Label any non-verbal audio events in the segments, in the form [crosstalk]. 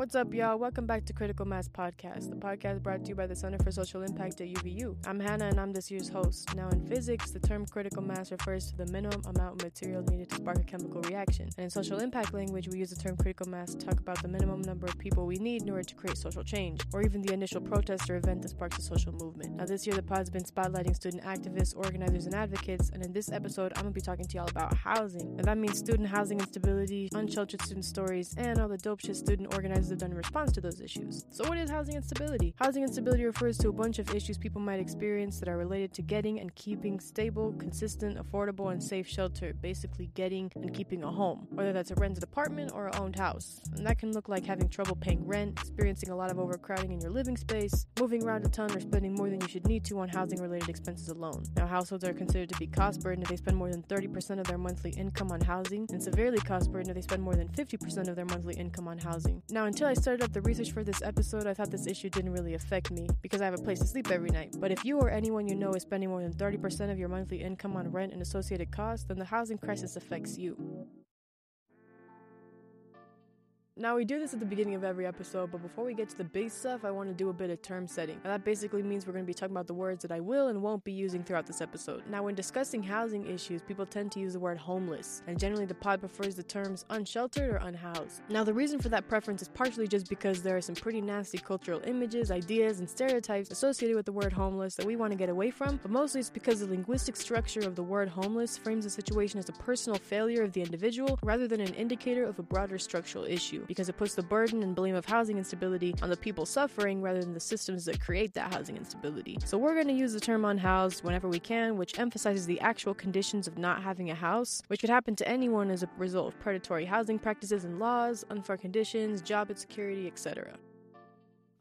What's up, y'all? Welcome back to Critical Mass Podcast, the podcast brought to you by the Center for Social Impact at UVU. I'm Hannah and I'm this year's host. Now, in physics, the term critical mass refers to the minimum amount of material needed to spark a chemical reaction. And in social impact language, we use the term critical mass to talk about the minimum number of people we need in order to create social change, or even the initial protest or event that sparks a social movement. Now, this year, the pod's been spotlighting student activists, organizers, and advocates, and in this episode, I'm gonna be talking to y'all about housing. And that means student housing instability, unsheltered student stories, and all the dope shit student organizers have done in response to those issues. So, what is housing instability? Housing instability refers to a bunch of issues people might experience that are related to getting and keeping stable, consistent, affordable, and safe shelter, basically getting and keeping a home, whether that's a rented apartment or a owned house. And that can look like having trouble paying rent, experiencing a lot of overcrowding in your living space, moving around a ton, or spending more than you should need to on housing related expenses alone. Now, households are considered to be cost burdened if they spend more than 30% of their monthly income on housing, and severely cost burdened if they spend more than 50% of their monthly income on housing. Now, until I started up the research for this episode, I thought this issue didn't really affect me because I have a place to sleep every night. But if you or anyone you know is spending more than 30% of your monthly income on rent and associated costs, then the housing crisis affects you. Now, we do this at the beginning of every episode, but before we get to the big stuff, I want to do a bit of term setting. Now, that basically means we're going to be talking about the words that I will and won't be using throughout this episode. Now, when discussing housing issues, people tend to use the word homeless, and generally the pod prefers the terms unsheltered or unhoused. Now, the reason for that preference is partially just because there are some pretty nasty cultural images, ideas, and stereotypes associated with the word homeless that we want to get away from, but mostly it's because the linguistic structure of the word homeless frames the situation as a personal failure of the individual rather than an indicator of a broader structural issue because it puts the burden and blame of housing instability on the people suffering rather than the systems that create that housing instability. So we're going to use the term unhoused whenever we can, which emphasizes the actual conditions of not having a house, which could happen to anyone as a result of predatory housing practices and laws, unfair conditions, job insecurity, etc.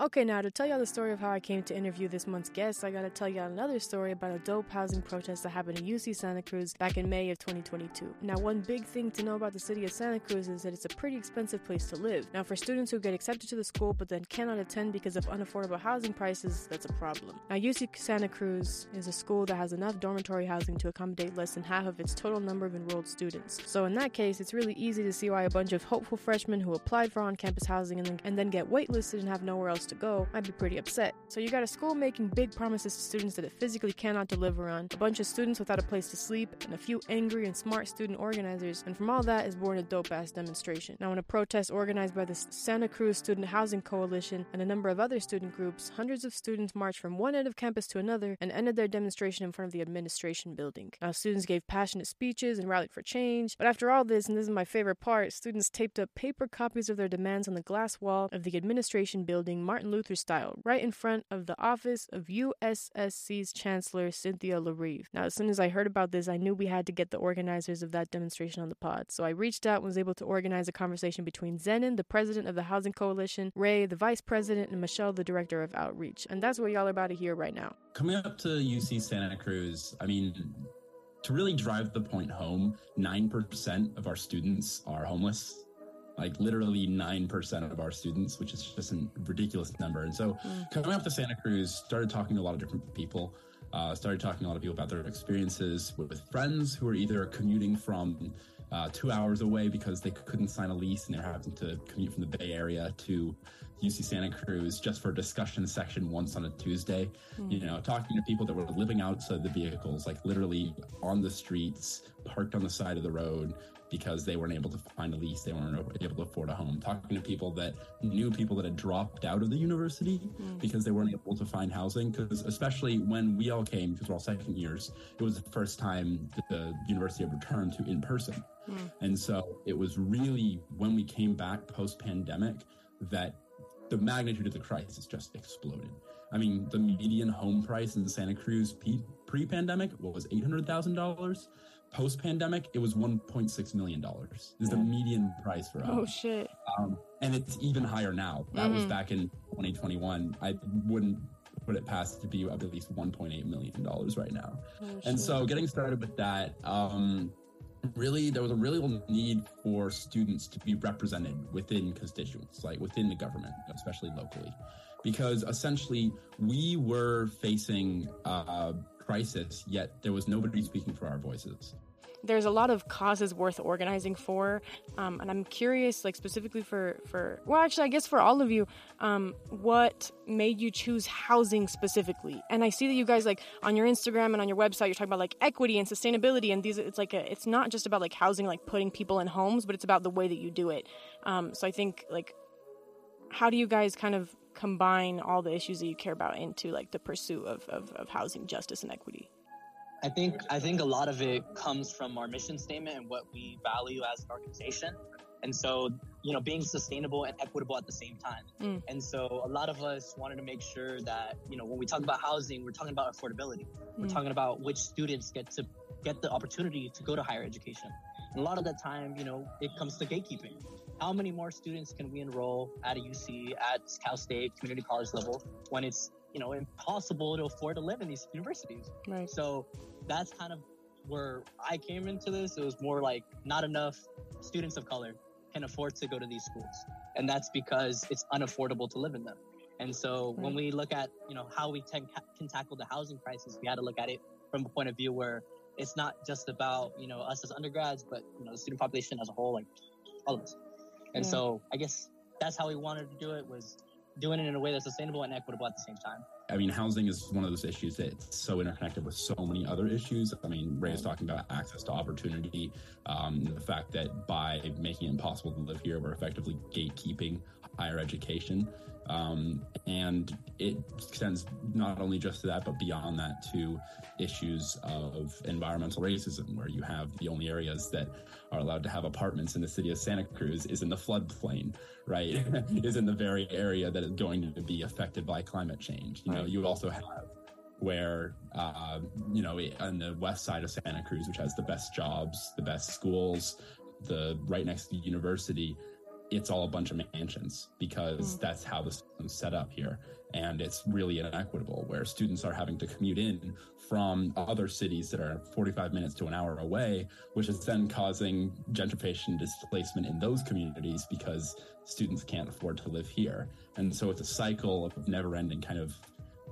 Okay, now to tell y'all the story of how I came to interview this month's guest, I gotta tell y'all another story about a dope housing protest that happened in UC Santa Cruz back in May of 2022. Now, one big thing to know about the city of Santa Cruz is that it's a pretty expensive place to live. Now, for students who get accepted to the school but then cannot attend because of unaffordable housing prices, that's a problem. Now, UC Santa Cruz is a school that has enough dormitory housing to accommodate less than half of its total number of enrolled students. So, in that case, it's really easy to see why a bunch of hopeful freshmen who applied for on campus housing and then, and then get waitlisted and have nowhere else to go might be pretty upset. So you got a school making big promises to students that it physically cannot deliver on, a bunch of students without a place to sleep, and a few angry and smart student organizers, and from all that is born a dope ass demonstration. Now, in a protest organized by the Santa Cruz Student Housing Coalition and a number of other student groups, hundreds of students marched from one end of campus to another and ended their demonstration in front of the administration building. Now, students gave passionate speeches and rallied for change, but after all this, and this is my favorite part, students taped up paper copies of their demands on the glass wall of the administration building, Martin Luther style, right in front of the office of UCSC's Chancellor Cynthia Larive. Now, as soon as I heard about this, I knew we had to get the organizers of that demonstration on the pod. So I reached out and was able to organize a conversation between Zenon, the president of the Housing Coalition, Ray, the vice president, and Michelle, the director of outreach. And that's what y'all are about to hear right now. Coming up to UC Santa Cruz, I mean, to really drive the point home, 9% of our students are homeless like literally 9% of our students, which is just a ridiculous number. And so mm. coming up to Santa Cruz, started talking to a lot of different people, uh, started talking to a lot of people about their experiences with, with friends who are either commuting from uh, two hours away because they couldn't sign a lease and they're having to commute from the Bay Area to UC Santa Cruz just for a discussion section once on a Tuesday. Mm. You know, talking to people that were living outside the vehicles, like literally on the streets, parked on the side of the road, because they weren't able to find a lease, they weren't able to afford a home. Talking to people that knew people that had dropped out of the university mm. because they weren't able to find housing. Because especially when we all came, because we're all second years, it was the first time the university had returned to in person. Mm. And so it was really when we came back post pandemic that the magnitude of the crisis just exploded. I mean, the median home price in Santa Cruz pre pandemic was $800,000 post pandemic, it was $1.6 million is the median price for a Oh, shit. Um, and it's even higher now. That mm-hmm. was back in 2021. I wouldn't put it past to be up at least 1.8 million dollars right now. Oh, and so getting started with that, um, really there was a really need for students to be represented within constituents, like within the government, especially locally, because essentially we were facing uh, crisis, yet there was nobody speaking for our voices. there's a lot of causes worth organizing for, um, and I'm curious, like specifically for for well, actually, I guess for all of you, um, what made you choose housing specifically? And I see that you guys like on your Instagram and on your website, you're talking about like equity and sustainability, and these it's like a, it's not just about like housing, like putting people in homes, but it's about the way that you do it. Um, so I think like, how do you guys kind of combine all the issues that you care about into like the pursuit of, of, of housing justice and equity? I think I think a lot of it comes from our mission statement and what we value as an organization. And so, you know, being sustainable and equitable at the same time. Mm. And so a lot of us wanted to make sure that, you know, when we talk about housing, we're talking about affordability. We're mm. talking about which students get to get the opportunity to go to higher education. And a lot of the time, you know, it comes to gatekeeping. How many more students can we enroll at a UC, at Cal State, community college level when it's, you know, impossible to afford to live in these universities? Right. So that's kind of where I came into this. It was more like not enough students of color can afford to go to these schools. And that's because it's unaffordable to live in them. And so when we look at, you know, how we can tackle the housing crisis, we had to look at it from a point of view where it's not just about, you know, us as undergrads, but, you know, the student population as a whole, like all of us. And yeah. so I guess that's how we wanted to do it was doing it in a way that's sustainable and equitable at the same time. I mean, housing is one of those issues that's so interconnected with so many other issues. I mean, Ray is talking about access to opportunity, um, the fact that by making it impossible to live here, we're effectively gatekeeping higher education. Um, and it extends not only just to that, but beyond that to issues of environmental racism, where you have the only areas that are allowed to have apartments in the city of Santa Cruz is in the floodplain, right? [laughs] is in the very area that is going to be affected by climate change. You know, you also have where uh, you know on the west side of Santa Cruz, which has the best jobs, the best schools, the right next to the university, it's all a bunch of mansions because mm. that's how the system's set up here. And it's really inequitable where students are having to commute in from other cities that are 45 minutes to an hour away, which is then causing gentrification displacement in those communities because students can't afford to live here. And so it's a cycle of never ending kind of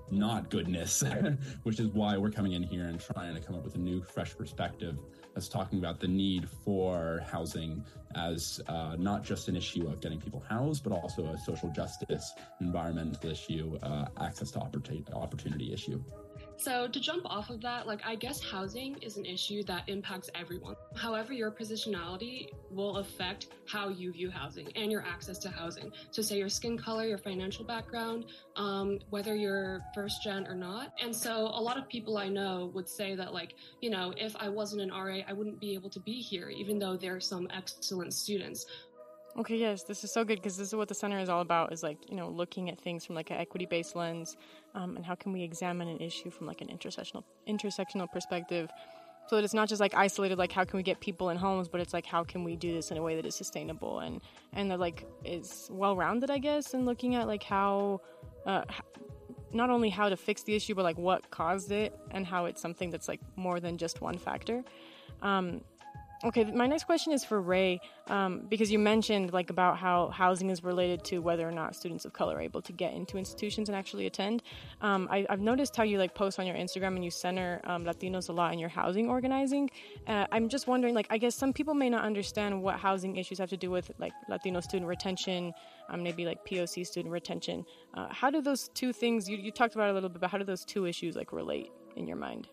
not goodness, [laughs] which is why we're coming in here and trying to come up with a new, fresh perspective as talking about the need for housing as uh, not just an issue of getting people housed, but also a social justice, environmental issue, uh, access to opportunity, opportunity issue. So, to jump off of that, like, I guess housing is an issue that impacts everyone. However, your positionality will affect how you view housing and your access to housing. So, say your skin color, your financial background, um, whether you're first gen or not. And so, a lot of people I know would say that, like, you know, if I wasn't an RA, I wouldn't be able to be here, even though there are some excellent students. Okay, yes, this is so good because this is what the center is all about is like, you know, looking at things from like an equity based lens um, and how can we examine an issue from like an intersectional intersectional perspective. So that it's not just like isolated like how can we get people in homes but it's like how can we do this in a way that is sustainable and and that like is well rounded i guess and looking at like how uh, not only how to fix the issue but like what caused it and how it's something that's like more than just one factor. Um, Okay, my next question is for Ray, um, because you mentioned like about how housing is related to whether or not students of color are able to get into institutions and actually attend. Um, I, have noticed how you like post on your Instagram and you center um, Latinos a lot in your housing organizing. Uh, I'm just wondering, like, I guess some people may not understand what housing issues have to do with like Latino student retention, um, maybe like POC student retention. Uh, how do those two things you, you talked about a little bit, but how do those two issues like relate in your mind?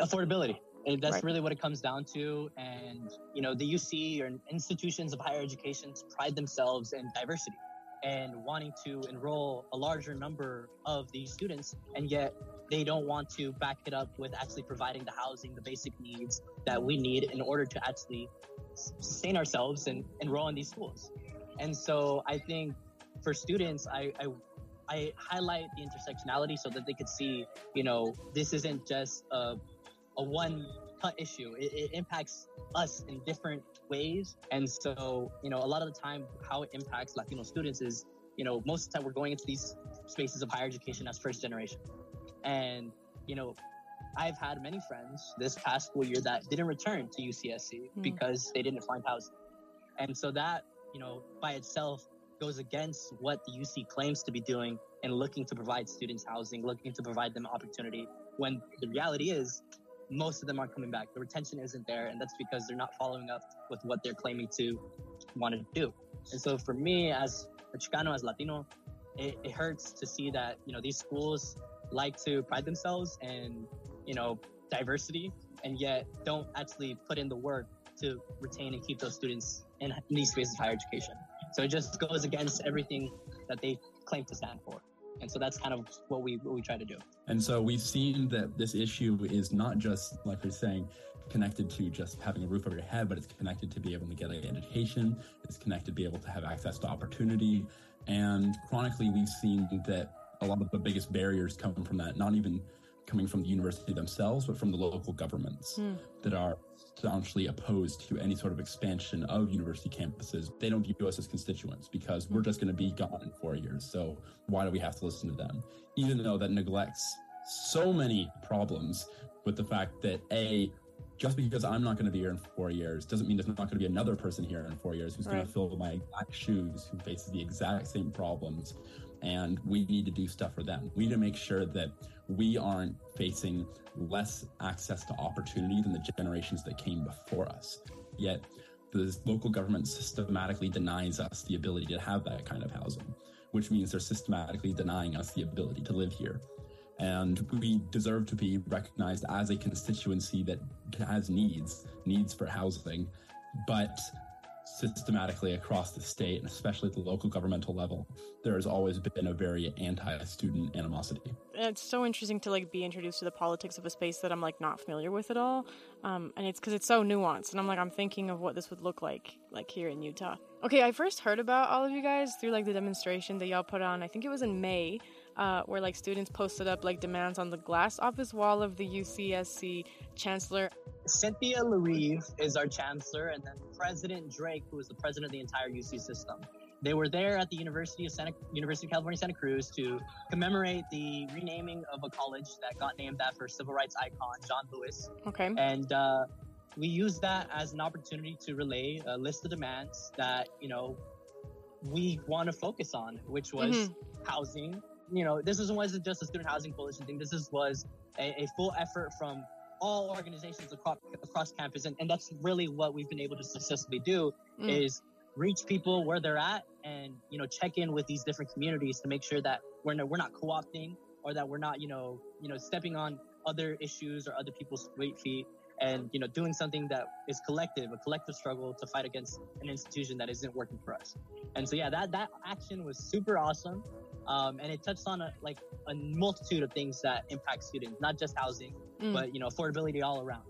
Affordability and that's right. really what it comes down to. And, you know, the UC or institutions of higher education pride themselves in diversity and wanting to enroll a larger number of these students. And yet they don't want to back it up with actually providing the housing, the basic needs that we need in order to actually sustain ourselves and enroll in these schools. And so I think for students, I, I I highlight the intersectionality so that they could see, you know, this isn't just a a one cut issue. It, it, impacts us in different ways. And so, you know, a lot of the time, how it impacts Latino students is, you know, most of the time we're going into these spaces of higher education as first generation. And, you know, I've had many friends this past school year that didn't return to UCSC mm. because they didn't find housing. And so that, you know, by itself goes against what the UC claims to be doing and looking to provide students housing, looking to provide them opportunity when the reality is most of them aren't coming back. The retention isn't there, and that's because they're not following up with what they're claiming to want to do. And so for me, as a Chicano, as Latino, it, it hurts to see that you know these schools like to pride themselves in you know diversity, and yet don't actually put in the work to retain and keep those students in these spaces of higher education. So it just goes against everything that they claim to stand for. And so that's kind of what we what we try to do. And so we've seen that this issue is not just like we're saying connected to just having a roof over your head, but it's connected to be able to get an education. It's connected to be able to have access to opportunity. And chronically, we've seen that a lot of the biggest barriers come from that, not even coming from the university themselves, but from the local governments mm. that are staunchly opposed to any sort of expansion of university campuses. They don't view us as constituents because we're just going to be gone in four years. So why do we have to listen to them? Even though that neglects so many problems with the fact that A, just because I'm not going to be here in four years doesn't mean there's not going to be another person here in four years who's right. going to fill my exact shoes, who faces the exact same problems. And we need to do stuff for them. We need to make sure that we aren't facing less access to opportunity than the generations that came before us. Yet the local government systematically denies us the ability to have that kind of housing, which means they're systematically denying us the ability to live here. And we deserve to be recognized as a constituency that has needs, needs for housing, but systematically across the state, and especially at the local governmental level, there has always been a very anti-student animosity. It's so interesting to like be introduced to the politics of a space that I'm like not familiar with at all, um, and it's because it's so nuanced. And I'm like I'm thinking of what this would look like like here in Utah. Okay, I first heard about all of you guys through like the demonstration that y'all put on. I think it was in May uh, where like students posted up like demands on the glass office wall of the UCSC chancellor. Cynthia Larive is our chancellor, and then President Drake, who is the president of the entire UC system. They were there at the University of Santa, University of California, Santa Cruz to commemorate the renaming of a college that got named after civil rights icon John Lewis. Okay. And uh, we used that as an opportunity to relay a list of demands that you know we want to focus on, which was mm-hmm. housing, you know, this wasn't just a student housing coalition thing. This is, was a, a full effort from all organizations across, across campus. And, and that's really what we've been able to successfully do mm. is reach people where they're at and, you know, check in with these different communities to make sure that we're, no, we're not co-opting or that we're not, you know, you know, stepping on other issues or other people's weight feet and you know doing something that is collective a collective struggle to fight against an institution that isn't working for us and so yeah that that action was super awesome um, and it touched on a, like a multitude of things that impact students, not just housing, mm. but you know affordability all around.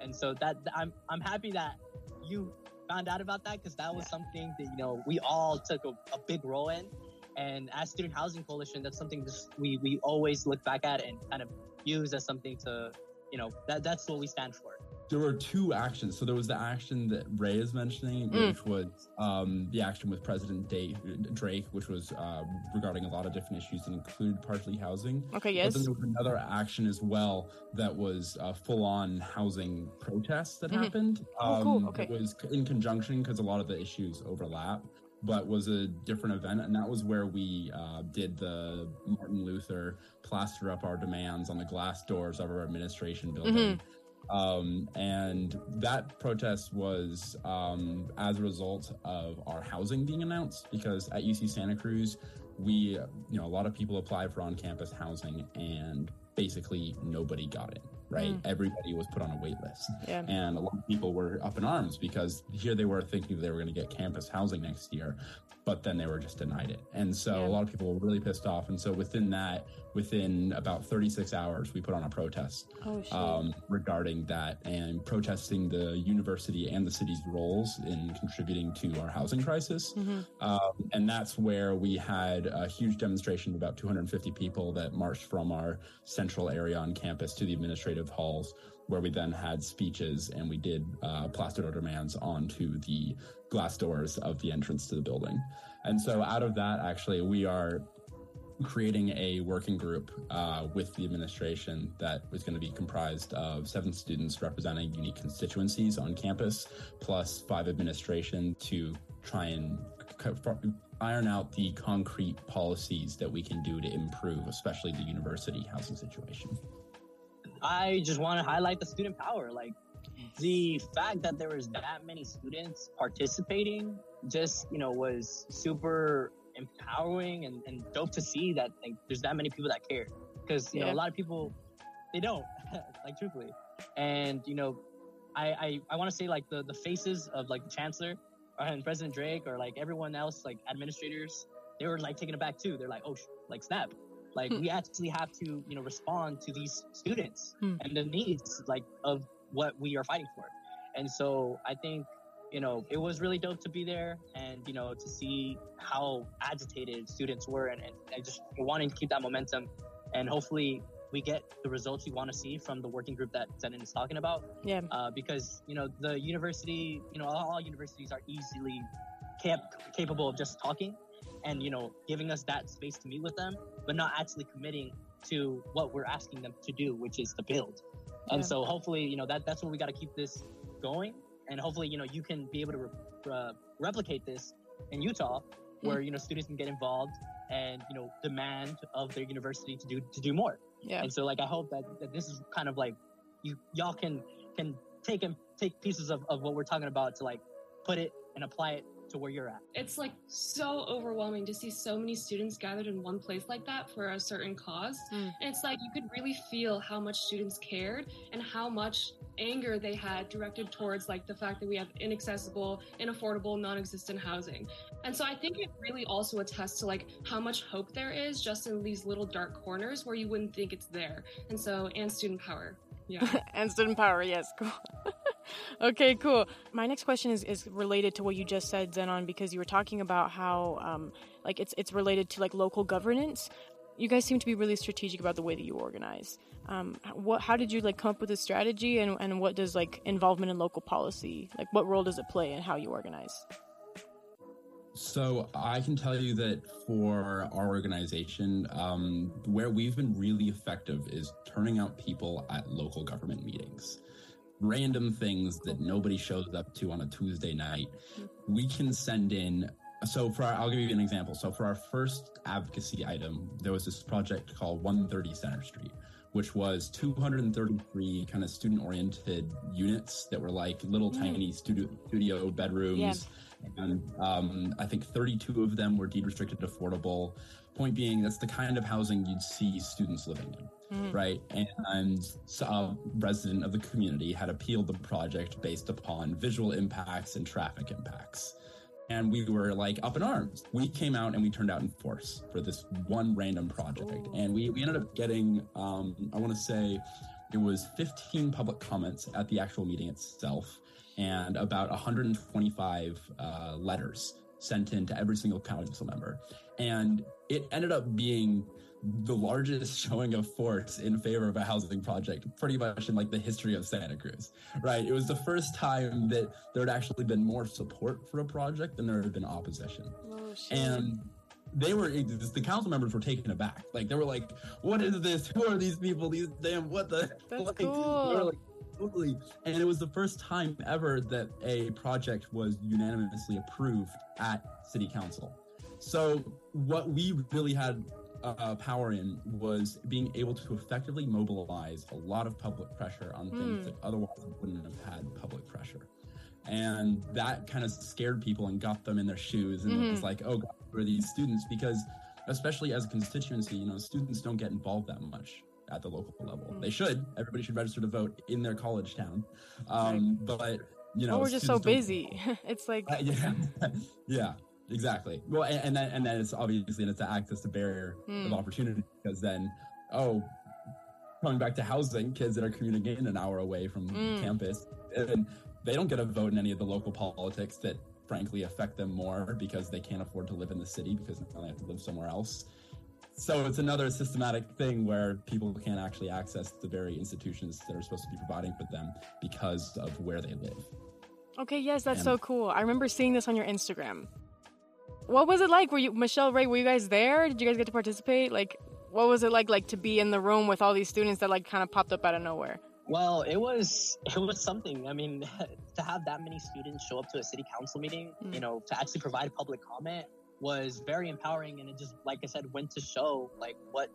And so that I'm I'm happy that you found out about that because that was yeah. something that you know we all took a, a, big role in. And as Student Housing Coalition, that's something just we we always look back at and kind of use as something to you know that that's what we stand for there were two actions. So there was the action that Ray is mentioning, mm. which was um, the action with President Drake, which was uh, regarding a lot of different issues and included partially housing. Okay, yes. But then there was another action as well that was uh, full-on housing protests that mm-hmm. happened. Um, oh, cool. Um, okay. It was in conjunction because a lot of the issues overlap but was a different event and that was where we uh, did the martin luther plaster up our demands on the glass doors of our administration building mm-hmm. Um, and that protest was um, as a result of our housing being announced because at UC Santa Cruz, we, you know, a lot of people applied for on campus housing and basically nobody got it right? Mm. Everybody was put on a wait list. Yeah. And a lot of people were up in arms because here they were thinking they were going to get campus housing next year, but then they were just denied it. And so yeah. a lot of people were really pissed off. And so within that, within about 36 hours, we put on a protest oh, um, regarding that and protesting the university and the city's roles in contributing to our housing crisis. Mm-hmm. Um, and that's where we had a huge demonstration of about 250 people that marched from our central area on campus to the administrative halls where we then had speeches and we did uh, plaster demands onto the glass doors of the entrance to the building. And so out of that, actually, we are creating a working group uh, with the administration that was going to be comprised of seven students representing unique constituencies on campus, plus five administration to try and iron out the concrete policies that we can do to improve, especially the university housing situation. I just want to highlight the student power. Like the fact that there was that many students participating just, you know, was super empowering and, and dope to see that like, there's that many people that care. Because, you yeah. know, a lot of people, they don't, [laughs] like truthfully. And, you know, I, I, I want to say like the, the faces of like the chancellor and President Drake or like everyone else, like administrators, they were like taken aback too. They're like, oh, like snap. Like hmm. we actually have to, you know, respond to these students hmm. and the needs like of what we are fighting for. And so I think, you know, it was really dope to be there and, you know, to see how agitated students were and, and, and just wanting to keep that momentum. And hopefully we get the results we want to see from the working group that Zenon is talking about. Yeah. Uh, because, you know, the university, you know, all, all universities are easily cap- capable of just talking and, you know, giving us that space to meet with them, but not actually committing to what we're asking them to do, which is to build. And yeah. so hopefully, you know, that that's what we got to keep this going. And hopefully, you know, you can be able to re- uh, replicate this in Utah, where you know students can get involved and you know demand of their university to do to do more. Yeah. And so, like, I hope that, that this is kind of like you y'all can can take and take pieces of, of what we're talking about to like put it and apply it to where you're at. It's like so overwhelming to see so many students gathered in one place like that for a certain cause. Mm. And it's like you could really feel how much students cared and how much anger they had directed towards like the fact that we have inaccessible, inaffordable, non-existent housing. And so I think it really also attests to like how much hope there is just in these little dark corners where you wouldn't think it's there. And so and student power. Yeah. [laughs] and student power, yes, cool. [laughs] okay, cool. My next question is, is related to what you just said, Zenon, because you were talking about how um, like it's it's related to like local governance. You guys seem to be really strategic about the way that you organize. Um, what how did you like come up with this strategy, and and what does like involvement in local policy like what role does it play in how you organize? So I can tell you that for our organization, um, where we've been really effective is turning out people at local government meetings random things that nobody shows up to on a Tuesday night, we can send in. So for our, I'll give you an example. So for our first advocacy item, there was this project called 130 Center Street, which was 233 kind of student oriented units that were like little mm. tiny studio studio bedrooms. Yeah. And um, I think 32 of them were deed restricted affordable. Point being, that's the kind of housing you'd see students living in mm. right? And a resident of the community had appealed the project based upon visual impacts and traffic impacts. And we were like up in arms. We came out and we turned out in force for this one random project. Ooh. And we, we ended up getting, um, I want to say, it was 15 public comments at the actual meeting itself and about 125 uh, letters sent in to every single council member. And it ended up being the largest [laughs] showing of force in favor of a housing project pretty much in like the history of Santa Cruz, right? It was the first time that there had actually been more support for a project than there had been opposition. Oh, and they were the council members were taken aback. Like they were like, "What is this? Who are these people? These damn what the?" That's [laughs] like, cool. Like, totally. And it was the first time ever that a project was unanimously approved at city council. So what we really had uh, power in was being able to effectively mobilize a lot of public pressure on things mm. that otherwise wouldn't have had public pressure. And that kind of scared people and got them in their shoes. And mm-hmm. it was like, oh, God, who are these students? Because, especially as a constituency, you know, students don't get involved that much at the local level. They should. Everybody should register to vote in their college town. Um. But, you know, oh, we're just so busy. [laughs] it's like, uh, yeah, [laughs] yeah. Exactly. Well, and, and then and then it's obviously and it's to access to barrier mm. of opportunity because then oh, coming back to housing, kids that are commuting in an hour away from mm. campus, and they don't get a vote in any of the local politics that frankly affect them more because they can't afford to live in the city because now they have to live somewhere else. So it's another systematic thing where people can't actually access the very institutions that are supposed to be providing for them because of where they live. Okay, yes, that's and, so cool. I remember seeing this on your Instagram. What was it like? Were you Michelle Ray? Were you guys there? Did you guys get to participate? Like, what was it like? Like to be in the room with all these students that like kind of popped up out of nowhere. Well, it was it was something. I mean, [laughs] to have that many students show up to a city council meeting, mm. you know, to actually provide public comment was very empowering, and it just, like I said, went to show like what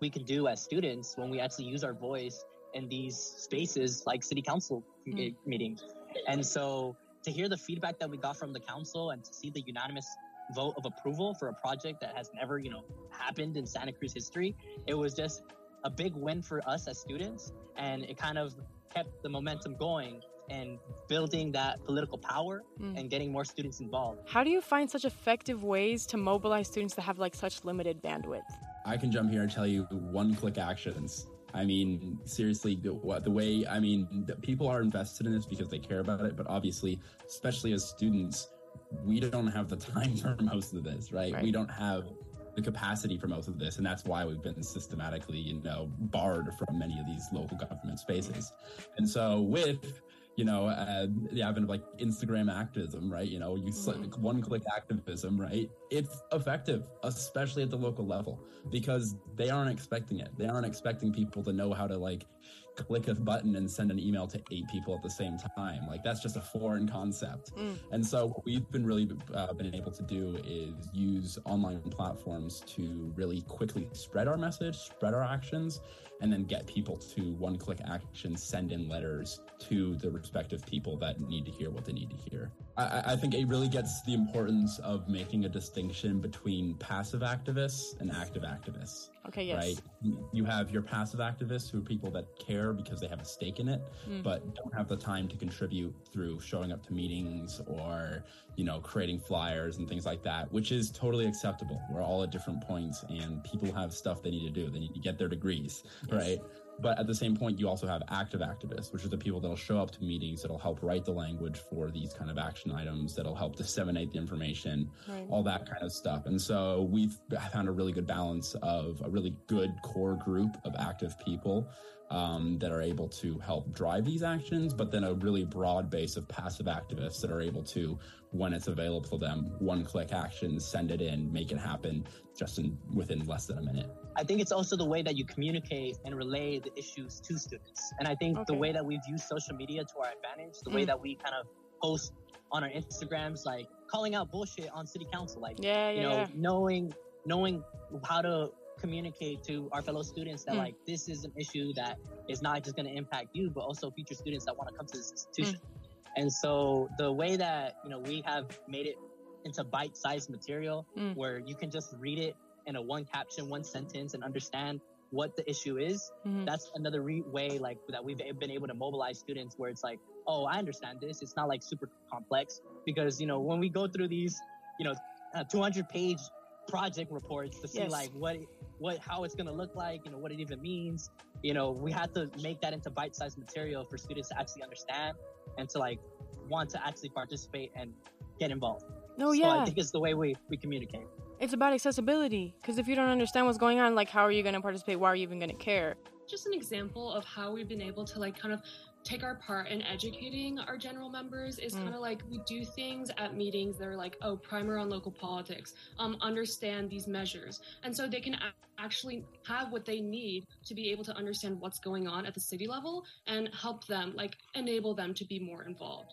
we can do as students when we actually use our voice in these spaces like city council mm. meetings. And so to hear the feedback that we got from the council and to see the unanimous vote of approval for a project that has never, you know, happened in Santa Cruz history, it was just a big win for us as students. And it kind of kept the momentum going and building that political power mm. and getting more students involved. How do you find such effective ways to mobilize students that have like such limited bandwidth? I can jump here and tell you one click actions. I mean, seriously, the, what, the way, I mean, people are invested in this because they care about it, but obviously, especially as students, we don't have the time [laughs] for most of this, right? right? We don't have the capacity for most of this, and that's why we've been systematically, you know, barred from many of these local government spaces. And so, with you know, uh, the advent of like Instagram activism, right? You know, you mm-hmm. one click activism, right? It's effective, especially at the local level, because they aren't expecting it. They aren't expecting people to know how to like click a button and send an email to eight people at the same time. Like that's just a foreign concept. Mm. And so what we've been really uh, been able to do is use online platforms to really quickly spread our message, spread our actions, and then get people to one click action, send in letters to the respective people that need to hear what they need to hear. I, I, think it really gets the importance of making a distinction between passive activists and active activists. Okay, yes. Right? You have your passive activists who are people that care because they have a stake in it, mm. but don't have the time to contribute through showing up to meetings or, you know, creating flyers and things like that, which is totally acceptable. We're all at different points and people have stuff they need to do. They need to get their degrees, yes. right? But at the same point, you also have active activists, which are the people that'll show up to meetings, that'll help write the language for these kind of action items, that'll help disseminate the information, right. all that kind of stuff. And so we've found a really good balance of a really good core group of active people um, that are able to help drive these actions, but then a really broad base of passive activists that are able to, when it's available to them, one click action, send it in, make it happen just in within less than a minute. I think it's also the way that you communicate and relay the issues to students. And I think okay. the way that we've used social media to our advantage, the mm. way that we kind of post on our Instagrams, like calling out bullshit on city council, like, yeah, yeah, you know, yeah. knowing, knowing how to communicate to our fellow students that mm. like this is an issue that is not just going to impact you, but also future students that want to come to this institution. Mm. And so the way that, you know, we have made it into bite-sized material mm. where you can just read it in a one caption, one sentence and understand what the issue is. Mm-hmm. That's another re- way like that we've been able to mobilize students where it's like, oh, I understand this. It's not like super complex because, you know, when we go through these, you know, uh, 200 page project reports to see yes. like what, what, how it's going to look like, you know, what it even means, you know, we had to make that into bite-sized material for students to actually understand and to like want to actually participate and get involved. No, oh, so yeah. I think it's the way we, we communicate. It's about accessibility. Because if you don't understand what's going on, like, how are you going to participate? Why are you even going to care? Just an example of how we've been able to, like, kind of take our part in educating our general members is mm. kind of like we do things at meetings that are like oh primer on local politics um, understand these measures and so they can a- actually have what they need to be able to understand what's going on at the city level and help them like enable them to be more involved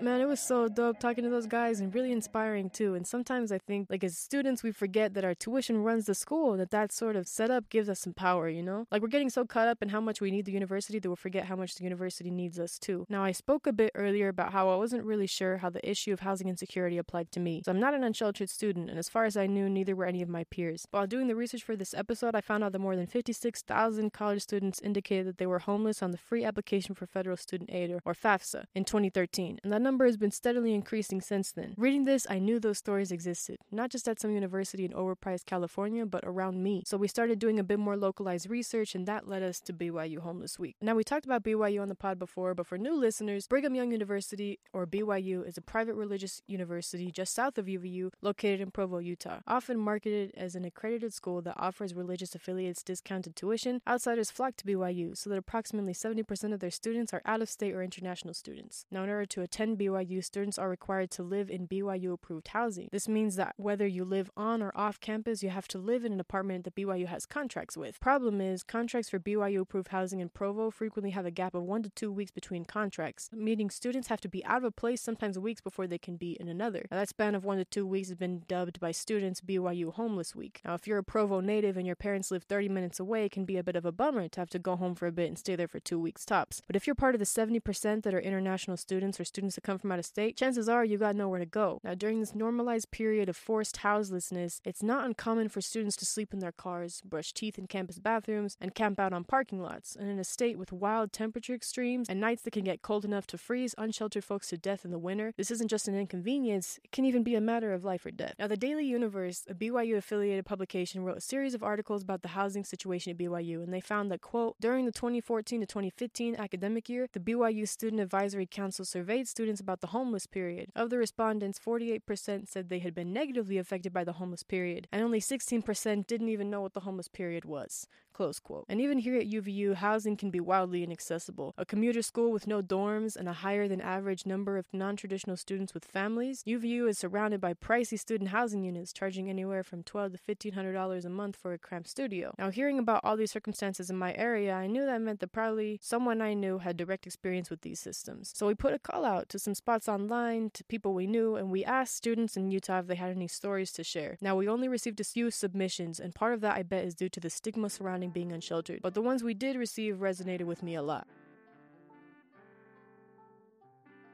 Man, it was so dope talking to those guys and really inspiring too. And sometimes I think, like, as students, we forget that our tuition runs the school, that that sort of setup gives us some power, you know? Like, we're getting so caught up in how much we need the university that we forget how much the university needs us too. Now, I spoke a bit earlier about how I wasn't really sure how the issue of housing insecurity applied to me. So I'm not an unsheltered student, and as far as I knew, neither were any of my peers. While doing the research for this episode, I found out that more than 56,000 college students indicated that they were homeless on the free application for federal student aid, or, or FAFSA, in 2013. And that number has been steadily increasing since then. Reading this, I knew those stories existed, not just at some university in overpriced California, but around me. So we started doing a bit more localized research, and that led us to BYU Homeless Week. Now, we talked about BYU on the pod before, but for new listeners, Brigham Young University, or BYU, is a private religious university just south of UVU, located in Provo, Utah. Often marketed as an accredited school that offers religious affiliates discounted tuition, outsiders flock to BYU, so that approximately 70% of their students are out of state or international students. Now, in order to attend BYU students are required to live in BYU approved housing. This means that whether you live on or off campus, you have to live in an apartment that BYU has contracts with. Problem is, contracts for BYU approved housing in Provo frequently have a gap of one to two weeks between contracts, meaning students have to be out of a place sometimes weeks before they can be in another. Now, that span of one to two weeks has been dubbed by students BYU Homeless Week. Now, if you're a Provo native and your parents live 30 minutes away, it can be a bit of a bummer to have to go home for a bit and stay there for two weeks tops. But if you're part of the 70% that are international students or students that come from out of state, chances are you got nowhere to go. Now, during this normalized period of forced houselessness, it's not uncommon for students to sleep in their cars, brush teeth in campus bathrooms, and camp out on parking lots. And in a state with wild temperature extremes and nights that can get cold enough to freeze unsheltered folks to death in the winter, this isn't just an inconvenience, it can even be a matter of life or death. Now, the Daily Universe, a BYU affiliated publication, wrote a series of articles about the housing situation at BYU, and they found that, quote, during the 2014 to 2015 academic year, the BYU Student Advisory Council surveyed students about the homeless period. Of the respondents, 48% said they had been negatively affected by the homeless period, and only 16% didn't even know what the homeless period was. Close quote. And even here at UVU, housing can be wildly inaccessible. A commuter school with no dorms and a higher than average number of non traditional students with families, UVU is surrounded by pricey student housing units charging anywhere from 12 to $1,500 a month for a cramped studio. Now, hearing about all these circumstances in my area, I knew that meant that probably someone I knew had direct experience with these systems. So we put a call out to some spots online, to people we knew, and we asked students in Utah if they had any stories to share. Now, we only received a few submissions, and part of that I bet is due to the stigma surrounding being unsheltered, but the ones we did receive resonated with me a lot.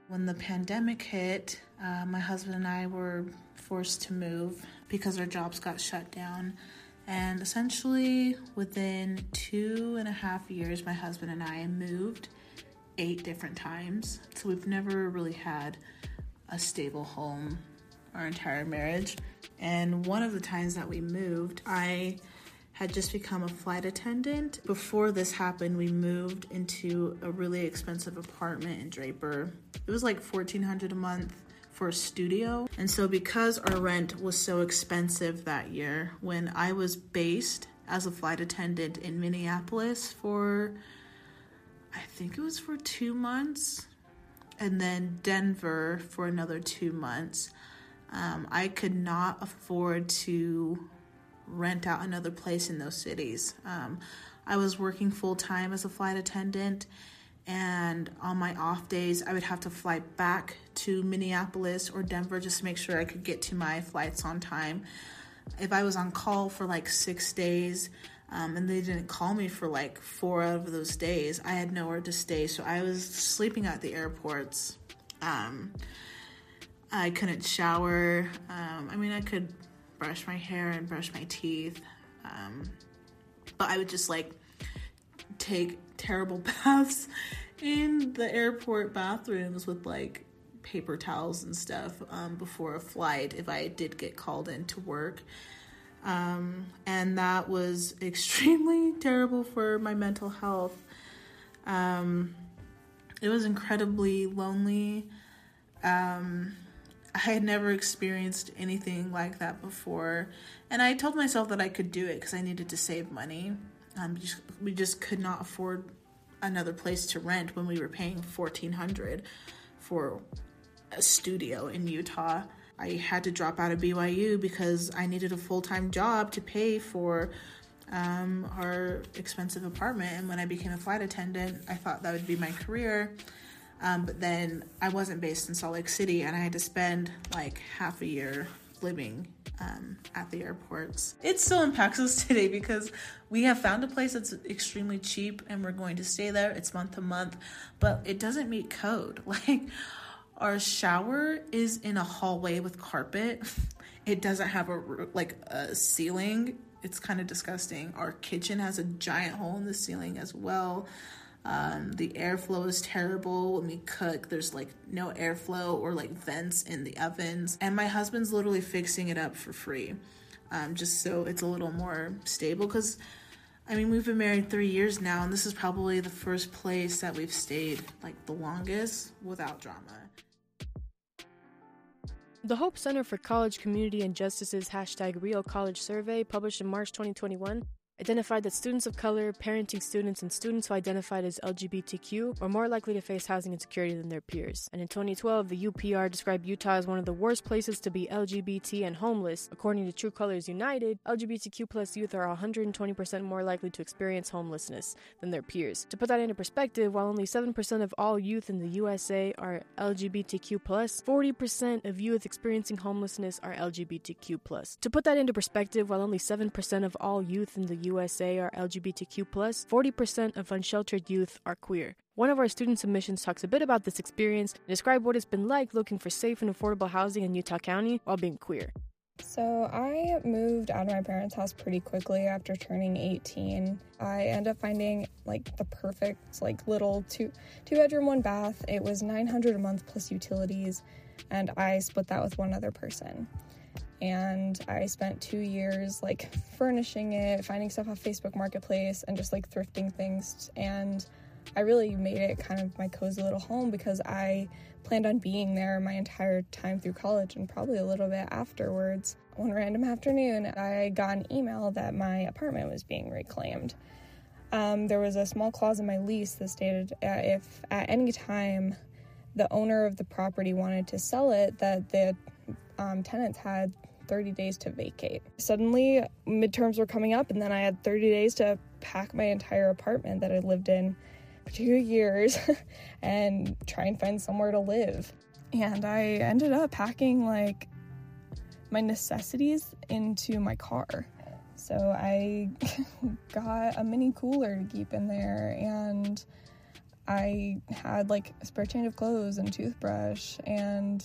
When the pandemic hit, uh, my husband and I were forced to move because our jobs got shut down. And essentially, within two and a half years, my husband and I moved eight different times. So we've never really had a stable home our entire marriage. And one of the times that we moved, I had just become a flight attendant. Before this happened, we moved into a really expensive apartment in Draper. It was like 1400 a month for a studio. And so because our rent was so expensive that year, when I was based as a flight attendant in Minneapolis for I think it was for 2 months and then Denver for another 2 months. Um, I could not afford to rent out another place in those cities. Um, I was working full time as a flight attendant, and on my off days, I would have to fly back to Minneapolis or Denver just to make sure I could get to my flights on time. If I was on call for like six days, um, and they didn't call me for like four of those days, I had nowhere to stay, so I was sleeping at the airports. Um, I couldn't shower. Um, I mean, I could brush my hair and brush my teeth. Um, but I would just like take terrible [laughs] baths in the airport bathrooms with like paper towels and stuff um, before a flight if I did get called in to work. Um, and that was [laughs] extremely terrible for my mental health. Um, it was incredibly lonely. Um, I had never experienced anything like that before, and I told myself that I could do it because I needed to save money. Um, just, we just could not afford another place to rent when we were paying fourteen hundred for a studio in Utah. I had to drop out of BYU because I needed a full time job to pay for um, our expensive apartment. And when I became a flight attendant, I thought that would be my career. Um, but then I wasn't based in Salt Lake City, and I had to spend like half a year living um, at the airports. It still impacts us [laughs] today because we have found a place that's extremely cheap and we're going to stay there. It's month to month, but it doesn't meet code. [laughs] Like, our shower is in a hallway with carpet. [laughs] It doesn't have a like a ceiling. It's kind of disgusting. Our kitchen has a giant hole in the ceiling as well. Um, the airflow is terrible when we cook. There's like no airflow or like vents in the ovens. And my husband's literally fixing it up for free um, just so it's a little more stable. Because, I mean, we've been married three years now, and this is probably the first place that we've stayed like the longest without drama. The Hope Center for College Community and Justice's hashtag Real College Survey, published in March 2021, identified that students of color, parenting students, and students who identified as LGBTQ were more likely to face housing insecurity than their peers. And in 2012, the UPR described Utah as one of the worst places to be LGBT and homeless. According to True Colors United, LGBTQ plus youth are 120% more likely to experience homelessness than their peers. To put that into perspective, while only 7% of all youth in the USA are LGBTQ plus, 40% of youth experiencing homelessness are LGBTQ plus. To put that into perspective, while only 7% of all youth in the USA are LGBTQ, 40% of unsheltered youth are queer. One of our student submissions talks a bit about this experience and describe what it's been like looking for safe and affordable housing in Utah County while being queer. So, I moved out of my parents' house pretty quickly after turning 18. I ended up finding like the perfect like little two two bedroom, one bath. It was 900 a month plus utilities, and I split that with one other person and I spent two years like furnishing it, finding stuff off Facebook Marketplace, and just like thrifting things. And I really made it kind of my cozy little home because I planned on being there my entire time through college and probably a little bit afterwards. One random afternoon, I got an email that my apartment was being reclaimed. Um, there was a small clause in my lease that stated uh, if at any time the owner of the property wanted to sell it, that the um, tenants had 30 days to vacate. Suddenly, midterms were coming up, and then I had 30 days to pack my entire apartment that I lived in for two years [laughs] and try and find somewhere to live. And I ended up packing like my necessities into my car. So I [laughs] got a mini cooler to keep in there and I had like a spare change of clothes and toothbrush and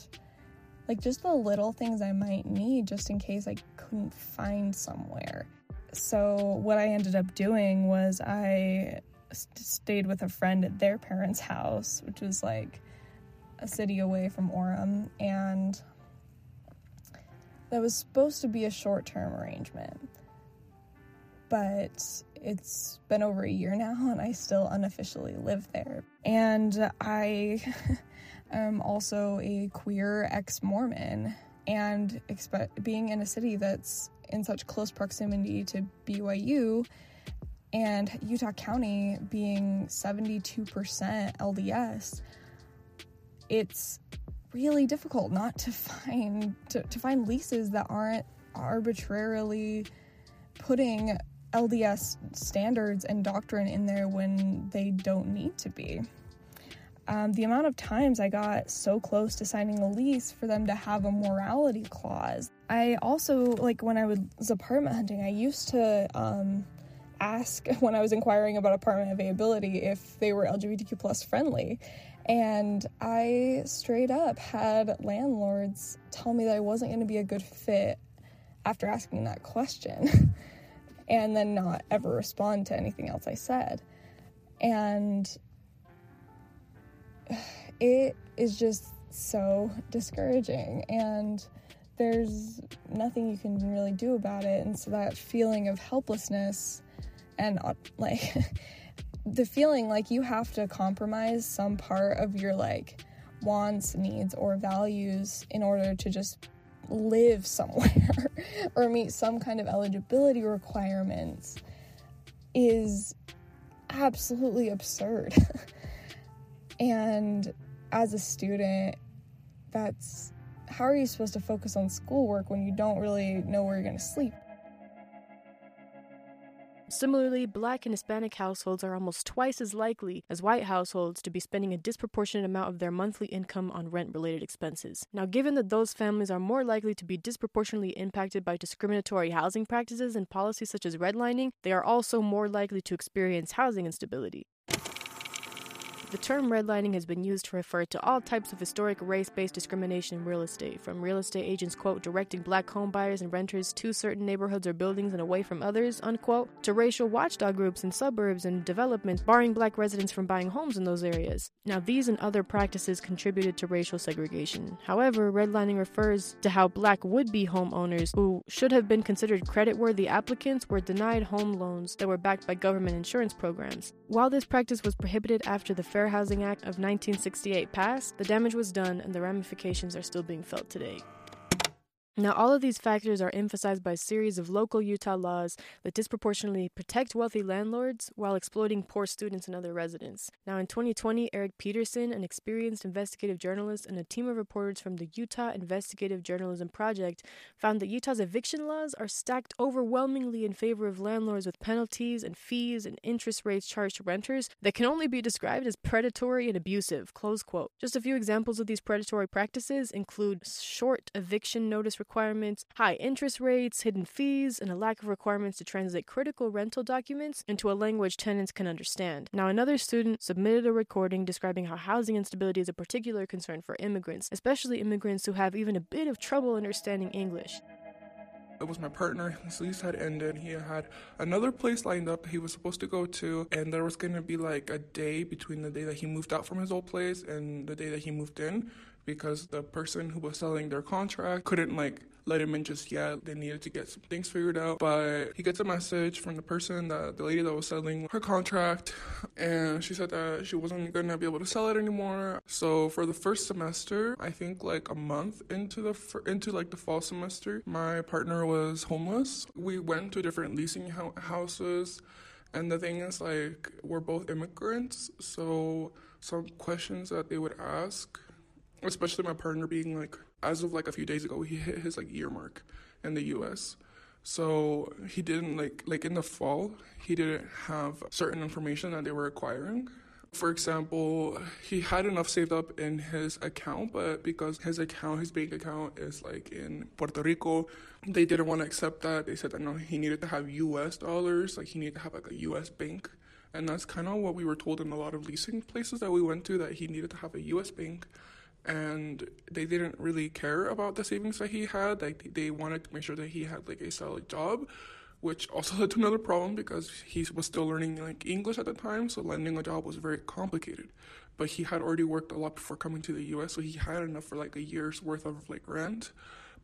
like just the little things I might need just in case I couldn't find somewhere. So, what I ended up doing was I stayed with a friend at their parents' house, which was like a city away from Orem, and that was supposed to be a short term arrangement. But it's been over a year now, and I still unofficially live there. And I [laughs] am also a queer ex Mormon and expect being in a city that's in such close proximity to BYU and Utah County being 72% LDS, it's really difficult not to find to, to find leases that aren't arbitrarily putting LDS standards and doctrine in there when they don't need to be um, the amount of times I got so close to signing a lease for them to have a morality clause. I also, like, when I was apartment hunting, I used to um, ask [laughs] when I was inquiring about apartment availability if they were LGBTQ plus friendly. And I straight up had landlords tell me that I wasn't going to be a good fit after asking that question [laughs] and then not ever respond to anything else I said. And it is just so discouraging and there's nothing you can really do about it. And so that feeling of helplessness and like [laughs] the feeling like you have to compromise some part of your like wants needs or values in order to just live somewhere [laughs] or meet some kind of eligibility requirements is absolutely absurd [laughs] And as a student, that's how are you supposed to focus on schoolwork when you don't really know where you're going to sleep? Similarly, black and Hispanic households are almost twice as likely as white households to be spending a disproportionate amount of their monthly income on rent related expenses. Now, given that those families are more likely to be disproportionately impacted by discriminatory housing practices and policies such as redlining, they are also more likely to experience housing instability. The term redlining has been used to refer to all types of historic race based discrimination in real estate, from real estate agents, quote, directing black home buyers and renters to certain neighborhoods or buildings and away from others, unquote, to racial watchdog groups in suburbs and developments barring black residents from buying homes in those areas. Now, these and other practices contributed to racial segregation. However, redlining refers to how black would be homeowners who should have been considered credit-worthy applicants were denied home loans that were backed by government insurance programs. While this practice was prohibited after the Fair Housing Act of 1968 passed, the damage was done and the ramifications are still being felt today. Now, all of these factors are emphasized by a series of local Utah laws that disproportionately protect wealthy landlords while exploiting poor students and other residents. Now, in 2020, Eric Peterson, an experienced investigative journalist, and a team of reporters from the Utah Investigative Journalism Project found that Utah's eviction laws are stacked overwhelmingly in favor of landlords with penalties and fees and interest rates charged to renters that can only be described as predatory and abusive. Close quote. Just a few examples of these predatory practices include short eviction notice requirements, high interest rates, hidden fees, and a lack of requirements to translate critical rental documents into a language tenants can understand. Now, another student submitted a recording describing how housing instability is a particular concern for immigrants, especially immigrants who have even a bit of trouble understanding English. It was my partner. His lease had ended. He had another place lined up he was supposed to go to, and there was going to be like a day between the day that he moved out from his old place and the day that he moved in because the person who was selling their contract couldn't like let him in just yet. They needed to get some things figured out. But he gets a message from the person that the lady that was selling her contract, and she said that she wasn't gonna be able to sell it anymore. So for the first semester, I think like a month into the into like the fall semester, my partner was homeless. We went to different leasing houses. And the thing is, like, we're both immigrants, so some questions that they would ask especially my partner being like as of like a few days ago he hit his like year mark in the US. So he didn't like like in the fall he didn't have certain information that they were acquiring. For example, he had enough saved up in his account, but because his account, his bank account is like in Puerto Rico, they didn't want to accept that. They said that no, he needed to have US dollars, like he needed to have like a US bank. And that's kind of what we were told in a lot of leasing places that we went to that he needed to have a US bank and they didn't really care about the savings that he had. Like they wanted to make sure that he had like a solid job, which also [laughs] led to another problem because he was still learning like English at the time. So landing a job was very complicated. But he had already worked a lot before coming to the U.S., so he had enough for like a year's worth of like rent.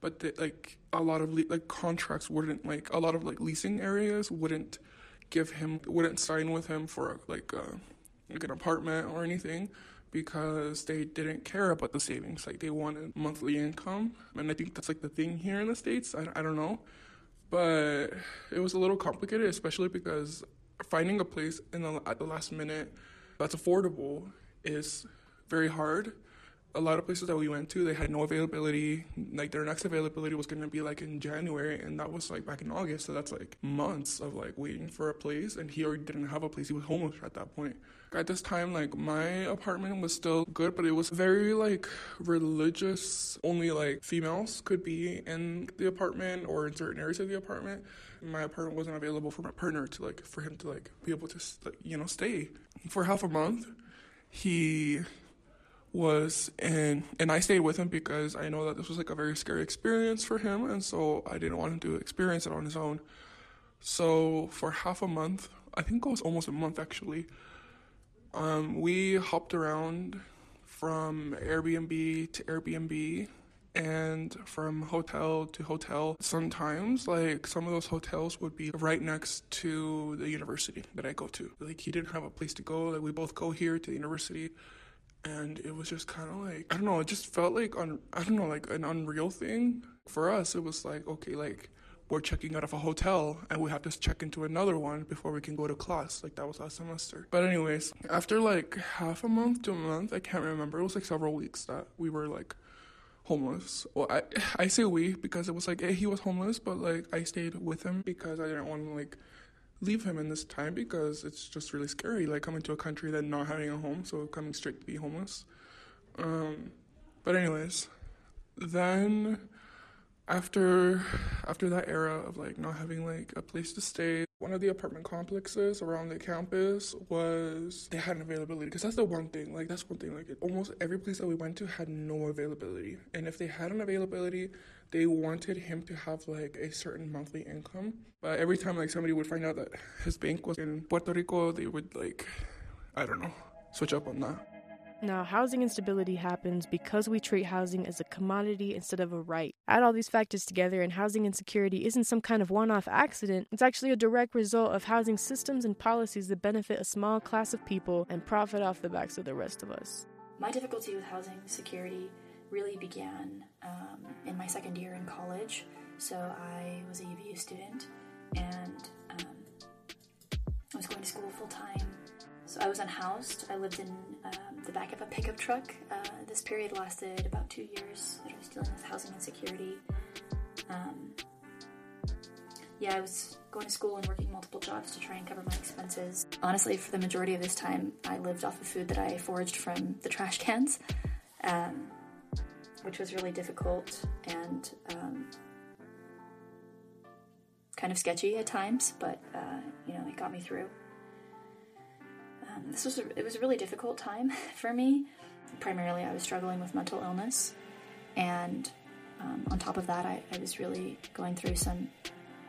But the, like a lot of le- like contracts wouldn't like a lot of like leasing areas wouldn't give him wouldn't sign with him for like uh, like an apartment or anything because they didn't care about the savings. Like they wanted monthly income. And I think that's like the thing here in the States. I, I don't know. But it was a little complicated, especially because finding a place in the, at the last minute that's affordable is very hard a lot of places that we went to, they had no availability. Like their next availability was to be like in January, and that was like back in August. So that's like months of like waiting for a place, and he already didn't have a place. He was homeless at that point. At this time, like my apartment was still good, but it was very like religious. Only like females could be in the apartment or in certain areas of the apartment. My apartment wasn't available for my partner to like for him to like be able to you know stay for half a month. He was and and I stayed with him because I know that this was like a very scary experience for him and so I didn't want him to experience it on his own. So for half a month, I think it was almost a month actually, um, we hopped around from Airbnb to Airbnb and from hotel to hotel. Sometimes, like some of those hotels would be right next to the university that I go to. Like he didn't have a place to go. Like we both go here to the university and it was just kind of like I don't know. It just felt like on I don't know like an unreal thing for us. It was like okay, like we're checking out of a hotel and we have to check into another one before we can go to class. Like that was last semester. But anyways, after like half a month to a month, I can't remember. It was like several weeks that we were like homeless. Well, I I say we because it was like he was homeless, but like I stayed with him because I didn't want to like leave him in this time because it's just really scary, like coming to a country that not having a home, so coming straight to be homeless. Um, but anyways, then after after that era of like not having like a place to stay one of the apartment complexes around the campus was they had an availability because that's the one thing like that's one thing like almost every place that we went to had no availability and if they had an availability they wanted him to have like a certain monthly income. But every time like somebody would find out that his bank was in Puerto Rico, they would like, I don't know, switch up on that. Now, housing instability happens because we treat housing as a commodity instead of a right. Add all these factors together, and housing insecurity isn't some kind of one off accident. It's actually a direct result of housing systems and policies that benefit a small class of people and profit off the backs of the rest of us. My difficulty with housing security really began um, in my second year in college. So I was a UVU student and um, I was going to school full time. So I was unhoused. I lived in um, the back of a pickup truck. Uh, this period lasted about two years. that I was dealing with housing insecurity. Um, yeah, I was going to school and working multiple jobs to try and cover my expenses. Honestly, for the majority of this time, I lived off of food that I foraged from the trash cans, um, which was really difficult and um, kind of sketchy at times, but uh, you know, it got me through. Um, this was a, it was a really difficult time [laughs] for me. Primarily, I was struggling with mental illness, and um, on top of that, I, I was really going through some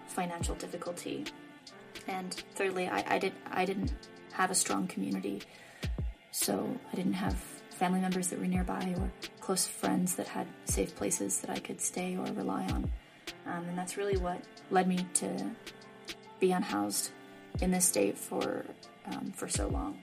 financial difficulty. And thirdly, I, I, did, I didn't have a strong community. So I didn't have family members that were nearby or close friends that had safe places that I could stay or rely on. Um, and that's really what led me to be unhoused in this state for, um, for so long.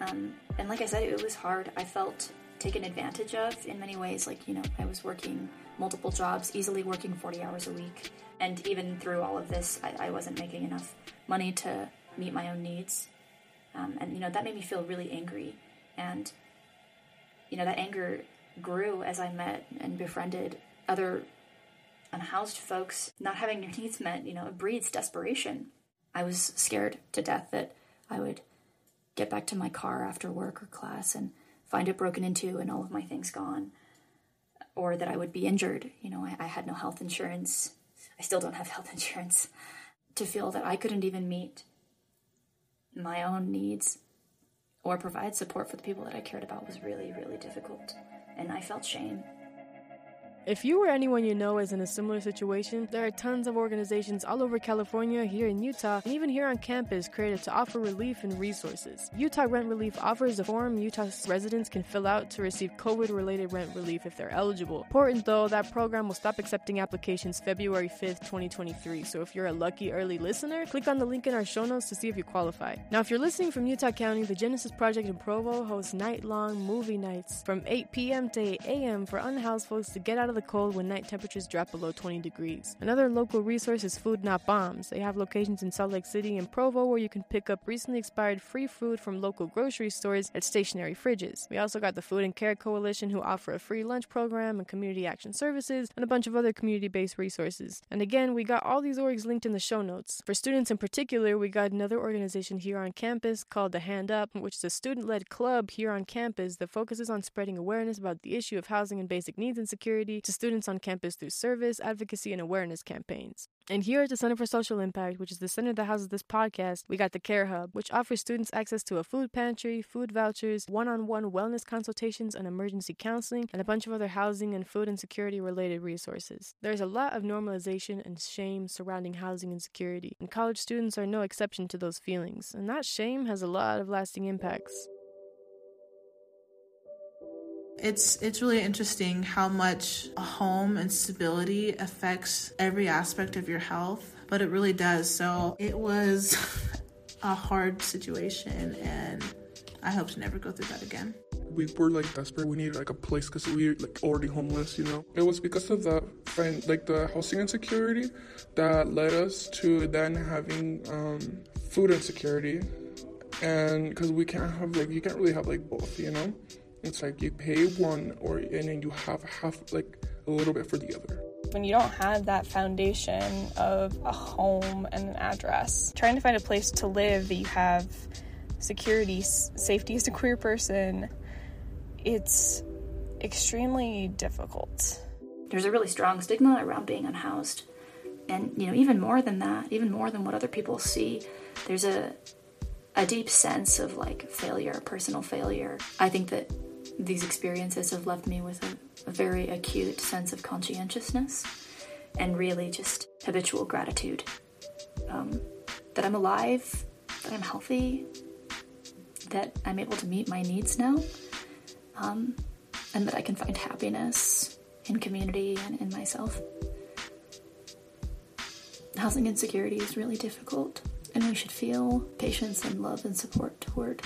Um, and like I said, it was hard. I felt taken advantage of in many ways. Like, you know, I was working multiple jobs, easily working 40 hours a week. And even through all of this, I, I wasn't making enough money to meet my own needs. Um, and, you know, that made me feel really angry. And, you know, that anger grew as I met and befriended other unhoused folks. Not having your needs met, you know, breeds desperation. I was scared to death that I would get back to my car after work or class and find it broken into and all of my things gone or that I would be injured. You know, I, I had no health insurance. I still don't have [laughs] health insurance. To feel that I couldn't even meet my own needs or provide support for the people that I cared about was really, really difficult. And I felt shame. If you or anyone you know is in a similar situation, there are tons of organizations all over California, here in Utah, and even here on campus created to offer relief and resources. Utah Rent Relief offers a form Utah residents can fill out to receive COVID related rent relief if they're eligible. Important though, that program will stop accepting applications February 5th, 2023. So if you're a lucky early listener, click on the link in our show notes to see if you qualify. Now, if you're listening from Utah County, the Genesis Project in Provo hosts night long movie nights from 8 p.m. to 8 a.m. for unhoused folks to get out of the cold when night temperatures drop below 20 degrees. Another local resource is Food Not Bombs. They have locations in Salt Lake City and Provo where you can pick up recently expired free food from local grocery stores at stationary fridges. We also got the Food and Care Coalition who offer a free lunch program and community action services and a bunch of other community based resources. And again, we got all these orgs linked in the show notes. For students in particular, we got another organization here on campus called the Hand Up, which is a student led club here on campus that focuses on spreading awareness about the issue of housing and basic needs and to students on campus through service, advocacy, and awareness campaigns. And here at the Center for Social Impact, which is the center that houses this podcast, we got the Care Hub, which offers students access to a food pantry, food vouchers, one on one wellness consultations and emergency counseling, and a bunch of other housing and food insecurity related resources. There's a lot of normalization and shame surrounding housing insecurity, and college students are no exception to those feelings, and that shame has a lot of lasting impacts it's it's really interesting how much a home and stability affects every aspect of your health but it really does. So it was [laughs] a hard situation and i hope to never go through that again. We were like desperate. We needed like a place because we were like already homeless you know? It was because of the like the housing insecurity that led us to then having um, food insecurity. And because we can't have like you can't really have like both you know it's like you pay one or and then you have half like a little bit for the other. When you don't have that foundation of a home and an address, trying to find a place to live that you have security, safety as a queer person, it's extremely difficult. There's a really strong stigma around being unhoused. And you know, even more than that, even more than what other people see, there's a a deep sense of like failure, personal failure. I think that these experiences have left me with a, a very acute sense of conscientiousness and really just habitual gratitude um, that I'm alive, that I'm healthy, that I'm able to meet my needs now, um, and that I can find happiness in community and in myself. Housing insecurity is really difficult, and we should feel patience and love and support toward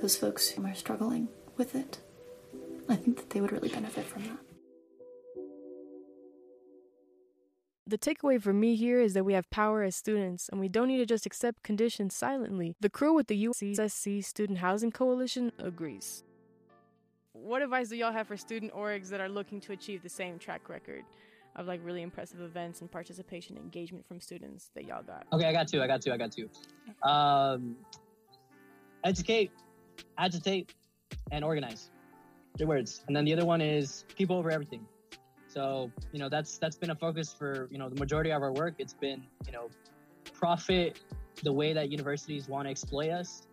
those folks who are struggling with it. I think that they would really benefit from that. The takeaway for me here is that we have power as students, and we don't need to just accept conditions silently. The crew with the UCSC Student Housing Coalition agrees. What advice do y'all have for student orgs that are looking to achieve the same track record of like really impressive events and participation and engagement from students that y'all got? Okay, I got two. I got two. I got two. Um, educate, agitate, and organize. Three words. And then the other one is people over everything. So you know that's that's been a focus for you know the majority of our work. It's been you know profit the way that universities want to exploit us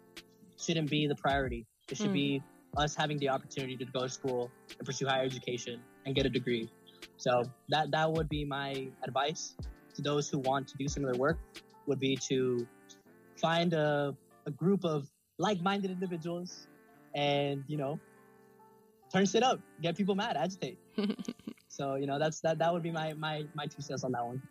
shouldn't be the priority. It should mm. be us having the opportunity to go to school and pursue higher education and get a degree. So that that would be my advice to those who want to do similar work would be to find a, a group of like-minded individuals and you know turn shit up get people mad agitate [laughs] So you know that's that that would be my my my two cents on that one.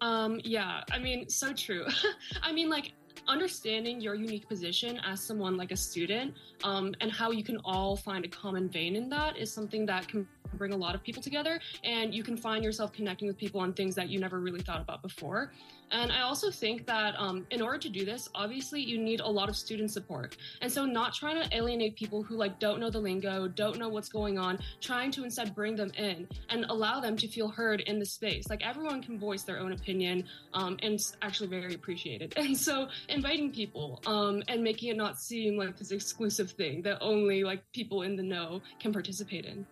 Um, yeah, I mean, so true. [laughs] I mean, like, understanding your unique position as someone like a student um, and how you can all find a common vein in that is something that can bring a lot of people together and you can find yourself connecting with people on things that you never really thought about before. And I also think that um, in order to do this, obviously you need a lot of student support. And so not trying to alienate people who like don't know the lingo, don't know what's going on, trying to instead bring them in and allow them to feel heard in the space. Like everyone can voice their own opinion um, and it's actually very appreciated. [laughs] And so inviting people um, and making it not seem like this exclusive thing that only like people in the know can participate in.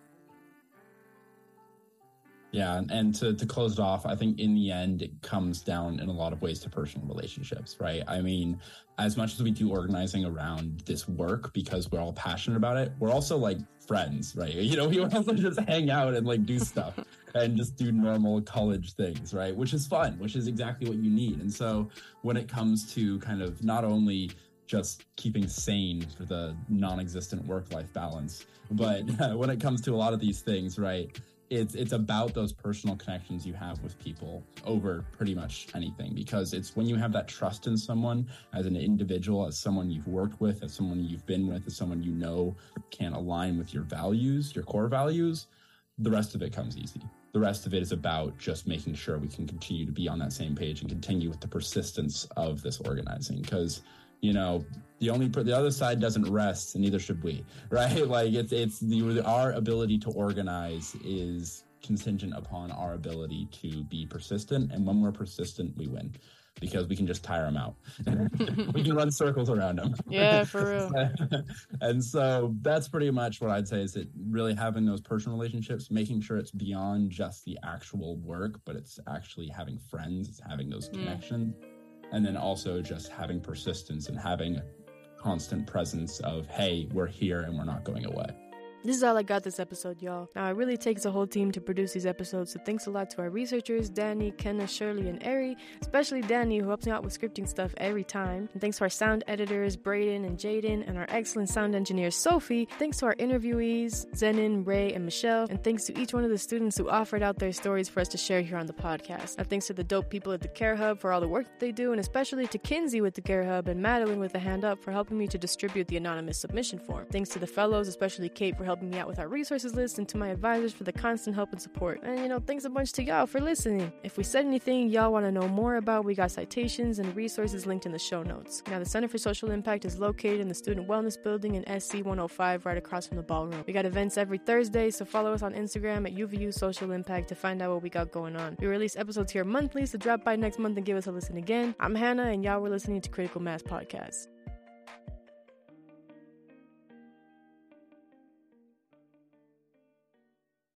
Yeah, and to, to close it off, I think in the end, it comes down in a lot of ways to personal relationships, right? I mean, as much as we do organizing around this work because we're all passionate about it, we're also like friends, right? You know, we [laughs] also just hang out and like do stuff and just do normal college things, right? Which is fun, which is exactly what you need. And so when it comes to kind of not only just keeping sane for the non existent work life balance, but [laughs] when it comes to a lot of these things, right? It's it's about those personal connections you have with people over pretty much anything because it's when you have that trust in someone as an individual as someone you've worked with as someone you've been with as someone you know can align with your values your core values the rest of it comes easy. The rest of it is about just making sure we can continue to be on that same page and continue with the persistence of this organizing because you know the only the other side doesn't rest and neither should we [laughs] right? Like it's it's the our ability to organize is contingent upon our ability to be persistent and when we're persistent we win because we can just tire them out. [laughs] We can run circles around them yeah for real. [laughs] And so that's pretty much what i'd say is that really having those personal relationships making sure it's beyond just the actual work but it's actually having friends it's having those mm. And then also just having persistence and having a constant presence of hey we're here and we're not going away this is all I got this episode, y'all. Now, it really takes a whole team to produce these episodes, so thanks a lot to our researchers, Danny, Kenna, Shirley, and Ari, especially Danny, who helps me out with scripting stuff every time. And thanks to our sound editors, Braden and Jaden, and our excellent sound engineer, Sophie. Thanks to our interviewees, Zenon, Ray, and Michelle. And thanks to each one of the students who offered out their stories for us to share here on the podcast. And thanks to the dope people at the Care Hub for all the work that they do, and especially to Kinsey with the Care Hub and Madeline with the Hand Up for helping me to distribute the anonymous submission form. Thanks to the fellows, especially Kate, for helping me out with our resources list and to my advisors for the constant help and support. And you know, thanks a bunch to y'all for listening. If we said anything y'all want to know more about, we got citations and resources linked in the show notes. Now, the Center for Social Impact is located in the Student Wellness Building in SC 105, right across from the ballroom. We got events every Thursday, so follow us on Instagram at UVU Social Impact to find out what we got going on. We release episodes here monthly, so drop by next month and give us a listen again. I'm Hannah, and y'all were listening to Critical Mass Podcast.